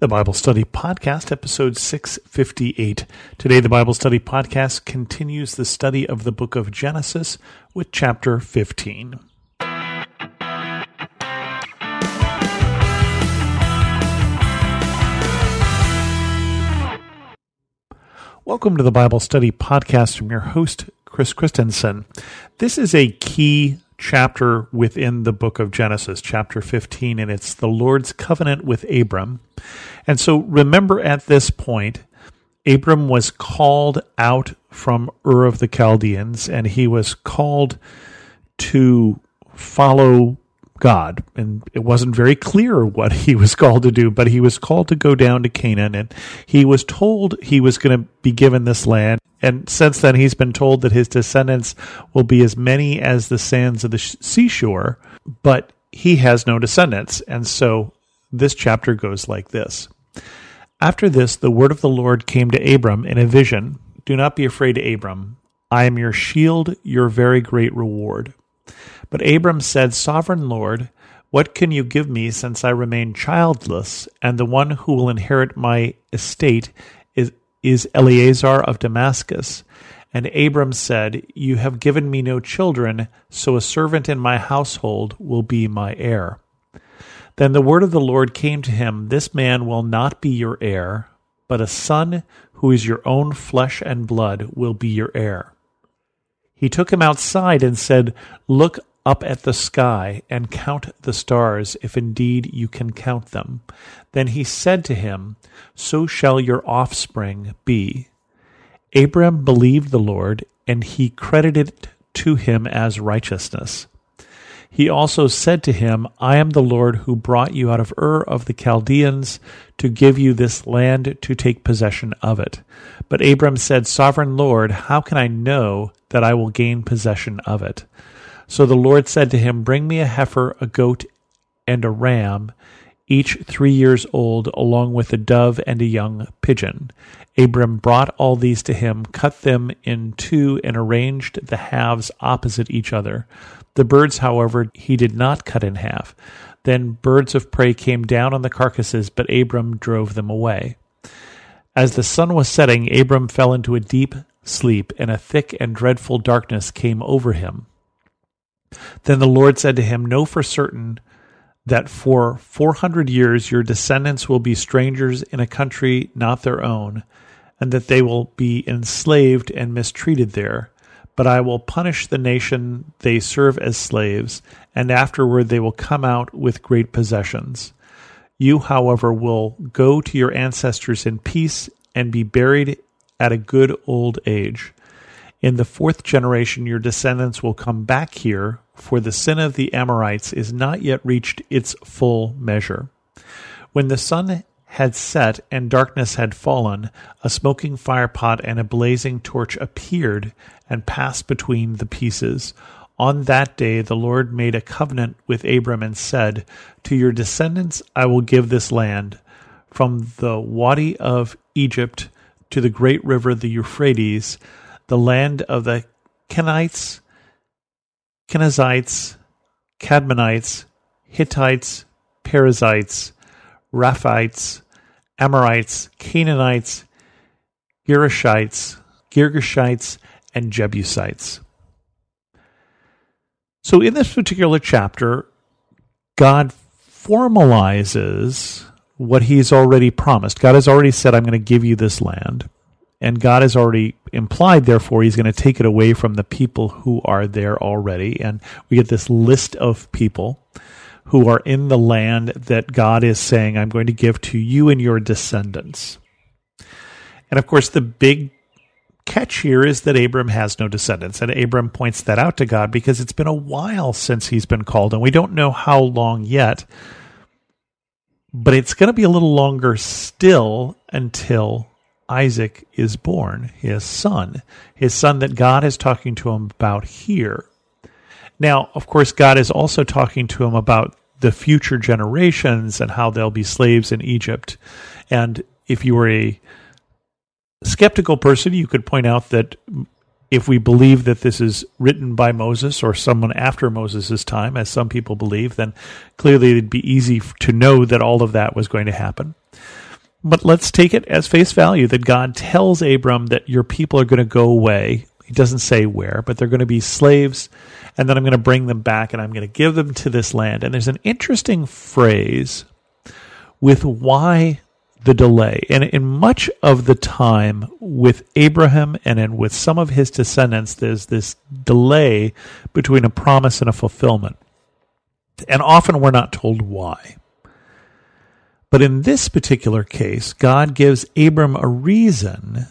the Bible Study Podcast, episode 658. Today, the Bible Study Podcast continues the study of the book of Genesis with chapter 15. Welcome to the Bible Study Podcast from your host, Chris Christensen. This is a key chapter within the book of Genesis, chapter 15, and it's the Lord's covenant with Abram. And so remember at this point, Abram was called out from Ur of the Chaldeans, and he was called to follow God. And it wasn't very clear what he was called to do, but he was called to go down to Canaan, and he was told he was going to be given this land. And since then, he's been told that his descendants will be as many as the sands of the seashore, but he has no descendants. And so this chapter goes like this After this, the word of the Lord came to Abram in a vision Do not be afraid, Abram. I am your shield, your very great reward. But Abram said, Sovereign Lord, what can you give me since I remain childless, and the one who will inherit my estate is Eliezer of Damascus. And Abram said, You have given me no children, so a servant in my household will be my heir. Then the word of the Lord came to him This man will not be your heir, but a son who is your own flesh and blood will be your heir. He took him outside and said, Look up at the sky and count the stars, if indeed you can count them. Then he said to him, So shall your offspring be. Abram believed the Lord, and he credited it to him as righteousness. He also said to him, I am the Lord who brought you out of Ur of the Chaldeans to give you this land to take possession of it. But Abram said, Sovereign Lord, how can I know that I will gain possession of it? So the Lord said to him, Bring me a heifer, a goat, and a ram, each three years old, along with a dove and a young pigeon. Abram brought all these to him, cut them in two, and arranged the halves opposite each other. The birds, however, he did not cut in half. Then birds of prey came down on the carcasses, but Abram drove them away. As the sun was setting, Abram fell into a deep sleep, and a thick and dreadful darkness came over him. Then the Lord said to him, Know for certain that for four hundred years your descendants will be strangers in a country not their own, and that they will be enslaved and mistreated there. But I will punish the nation they serve as slaves, and afterward they will come out with great possessions. You, however, will go to your ancestors in peace and be buried at a good old age. In the fourth generation, your descendants will come back here, for the sin of the Amorites is not yet reached its full measure. When the sun had set and darkness had fallen, a smoking firepot and a blazing torch appeared and passed between the pieces. On that day the Lord made a covenant with Abram and said, To your descendants I will give this land, from the Wadi of Egypt to the great river the Euphrates, the land of the Kenites, Kenizzites, Kadmonites, Hittites, Perizzites, Rephaites, Amorites, Canaanites, Girgashites, Girgashites, and Jebusites. So in this particular chapter, God formalizes what he's already promised. God has already said, I'm going to give you this land and God has already implied, therefore, He's going to take it away from the people who are there already. And we get this list of people who are in the land that God is saying, I'm going to give to you and your descendants. And of course, the big catch here is that Abram has no descendants. And Abram points that out to God because it's been a while since he's been called, and we don't know how long yet. But it's going to be a little longer still until Isaac is born, his son, his son that God is talking to him about here. Now, of course, God is also talking to him about the future generations and how they'll be slaves in Egypt. And if you were a skeptical person, you could point out that if we believe that this is written by Moses or someone after Moses' time, as some people believe, then clearly it'd be easy to know that all of that was going to happen. But let's take it as face value that God tells Abram that your people are going to go away. He doesn't say where, but they're going to be slaves, and then I'm going to bring them back and I'm going to give them to this land. And there's an interesting phrase with why the delay. And in much of the time with Abraham and in with some of his descendants, there's this delay between a promise and a fulfillment. And often we're not told why. But in this particular case, God gives Abram a reason,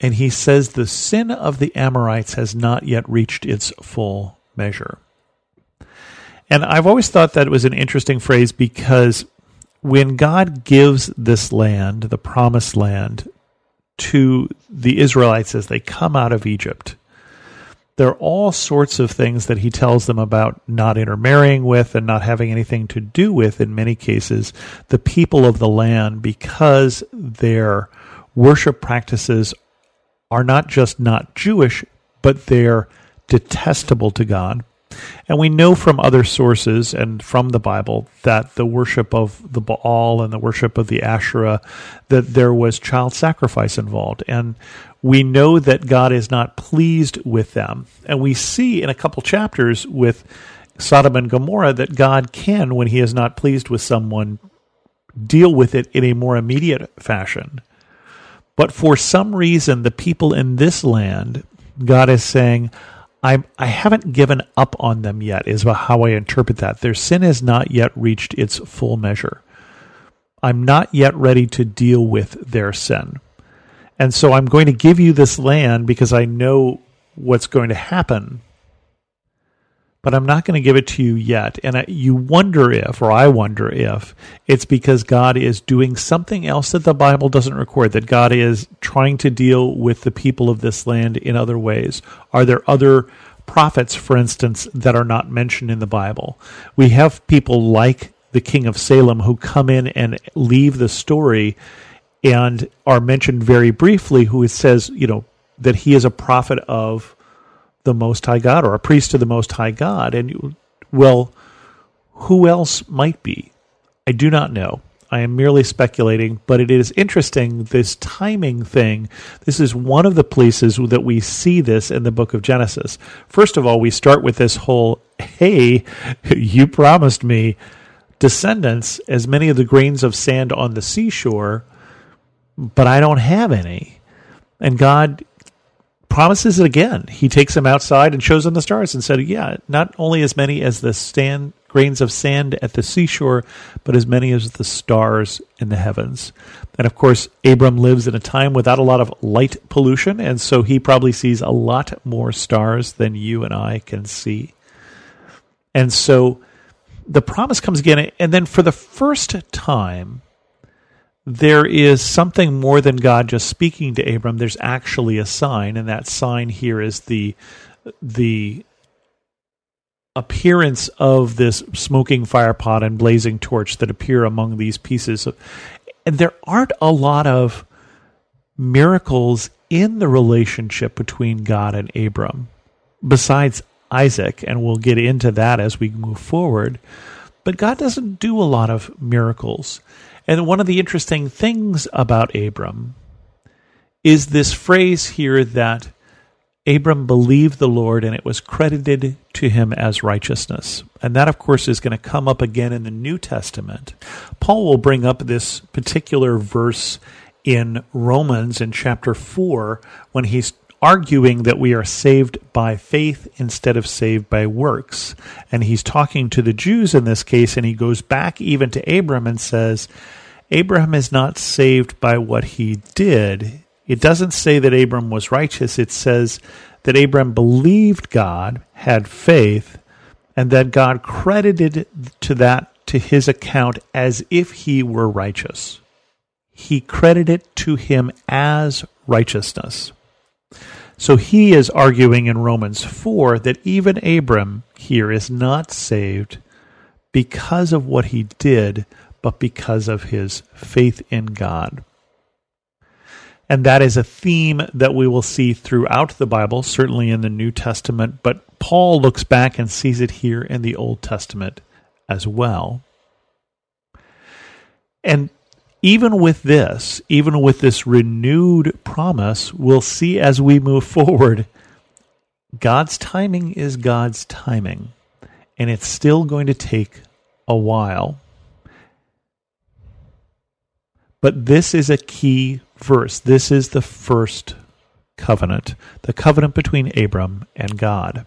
and he says the sin of the Amorites has not yet reached its full measure. And I've always thought that it was an interesting phrase because when God gives this land, the promised land, to the Israelites as they come out of Egypt, there are all sorts of things that he tells them about not intermarrying with and not having anything to do with, in many cases, the people of the land because their worship practices are not just not Jewish, but they're detestable to God. And we know from other sources and from the Bible that the worship of the Baal and the worship of the Asherah, that there was child sacrifice involved. And we know that God is not pleased with them. And we see in a couple chapters with Sodom and Gomorrah that God can, when he is not pleased with someone, deal with it in a more immediate fashion. But for some reason, the people in this land, God is saying, I, I haven't given up on them yet, is how I interpret that. Their sin has not yet reached its full measure. I'm not yet ready to deal with their sin. And so I'm going to give you this land because I know what's going to happen but I'm not going to give it to you yet. And I, you wonder if, or I wonder if, it's because God is doing something else that the Bible doesn't record, that God is trying to deal with the people of this land in other ways. Are there other prophets, for instance, that are not mentioned in the Bible? We have people like the king of Salem who come in and leave the story and are mentioned very briefly, who says, you know, that he is a prophet of the Most High God or a priest to the Most High God. And, well, who else might be? I do not know. I am merely speculating, but it is interesting this timing thing. This is one of the places that we see this in the book of Genesis. First of all, we start with this whole hey, you promised me descendants as many of the grains of sand on the seashore, but I don't have any. And God promises it again. He takes them outside and shows them the stars and said, Yeah, not only as many as the stand, grains of sand at the seashore, but as many as the stars in the heavens. And of course, Abram lives in a time without a lot of light pollution, and so he probably sees a lot more stars than you and I can see. And so the promise comes again, and then for the first time, there is something more than God just speaking to Abram. There's actually a sign, and that sign here is the the appearance of this smoking fire pot and blazing torch that appear among these pieces. And there aren't a lot of miracles in the relationship between God and Abram, besides Isaac, and we'll get into that as we move forward. But God doesn't do a lot of miracles. And one of the interesting things about Abram is this phrase here that Abram believed the Lord and it was credited to him as righteousness. And that, of course, is going to come up again in the New Testament. Paul will bring up this particular verse in Romans in chapter 4 when he's arguing that we are saved by faith instead of saved by works. And he's talking to the Jews in this case, and he goes back even to Abram and says, Abraham is not saved by what he did. It doesn't say that Abram was righteous. It says that Abram believed God, had faith, and that God credited to that to his account as if he were righteous. He credited to him as righteousness. So he is arguing in Romans 4 that even Abram here is not saved because of what he did, but because of his faith in God. And that is a theme that we will see throughout the Bible, certainly in the New Testament, but Paul looks back and sees it here in the Old Testament as well. And even with this, even with this renewed promise, we'll see as we move forward, God's timing is God's timing. And it's still going to take a while. But this is a key verse. This is the first covenant, the covenant between Abram and God.